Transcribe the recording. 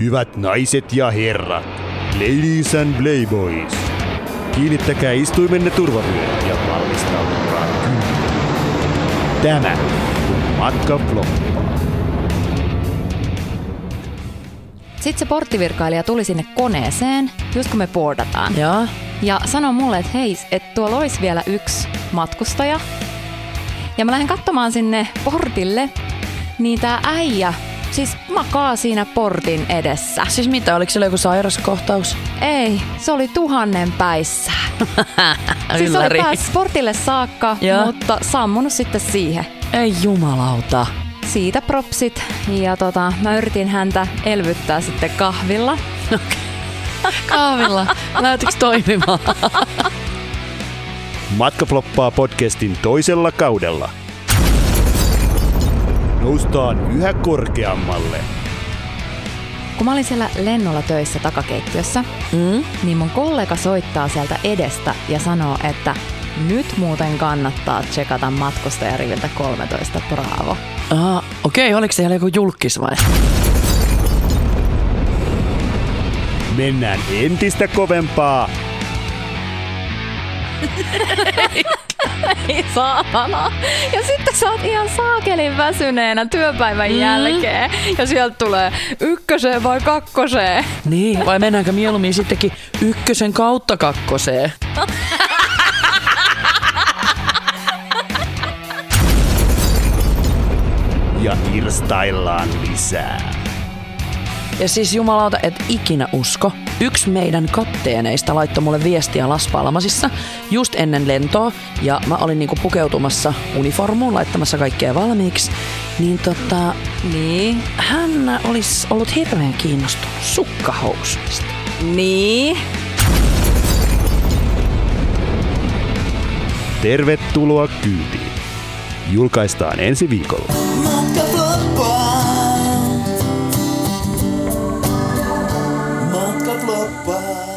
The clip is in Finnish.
Hyvät naiset ja herrat, ladies and playboys, kiinnittäkää istuimenne turvavyöt ja valmistautukaa. Tämä on Matka Floppaan. Sitten se porttivirkailija tuli sinne koneeseen, just kun me boardataan. Joo. Ja sanoi mulle, että hei, että tuolla olisi vielä yksi matkustaja. Ja mä lähden katsomaan sinne portille, niin tää äijä siis makaa siinä portin edessä. Siis mitä, oliko siellä joku sairaskohtaus? Ei, se oli tuhannen päissä. siis se oli päässyt portille saakka, Joo. mutta sammunut sitten siihen. Ei jumalauta. Siitä propsit. Ja tota, mä yritin häntä elvyttää sitten kahvilla. Kahvilla. Lähtikö toimimaan? Matka Floppaa podcastin toisella kaudella. Noustaan yhä korkeammalle. Kun mä olin siellä lennolla töissä takakeittiössä, Mm? niin mun kollega soittaa sieltä edestä ja sanoo, että nyt muuten kannattaa tsekata matkustajariviltä 13 Bravo. Ah, okei, okay, oliko siellä joku julkis vai? Mennään entistä kovempaa. Ei saatana. Ja sitten sä oot ihan saakelin väsyneenä työpäivän mm. jälkeen. Ja sieltä tulee ykköseen vai kakkoseen. Niin, vai mennäänkö mieluummin sittenkin ykkösen kautta kakkoseen? Ja irstaillaan lisää. Ja siis jumalauta, et ikinä usko. Yksi meidän kapteeneista laittoi mulle viestiä Las Palmasissa just ennen lentoa. Ja mä olin niinku pukeutumassa uniformuun, laittamassa kaikkea valmiiksi. Niin tota, Niin. hän olisi ollut hirveän kiinnostunut sukkahousuista. Niin. Tervetuloa kyytiin. Julkaistaan ensi viikolla. goodbye.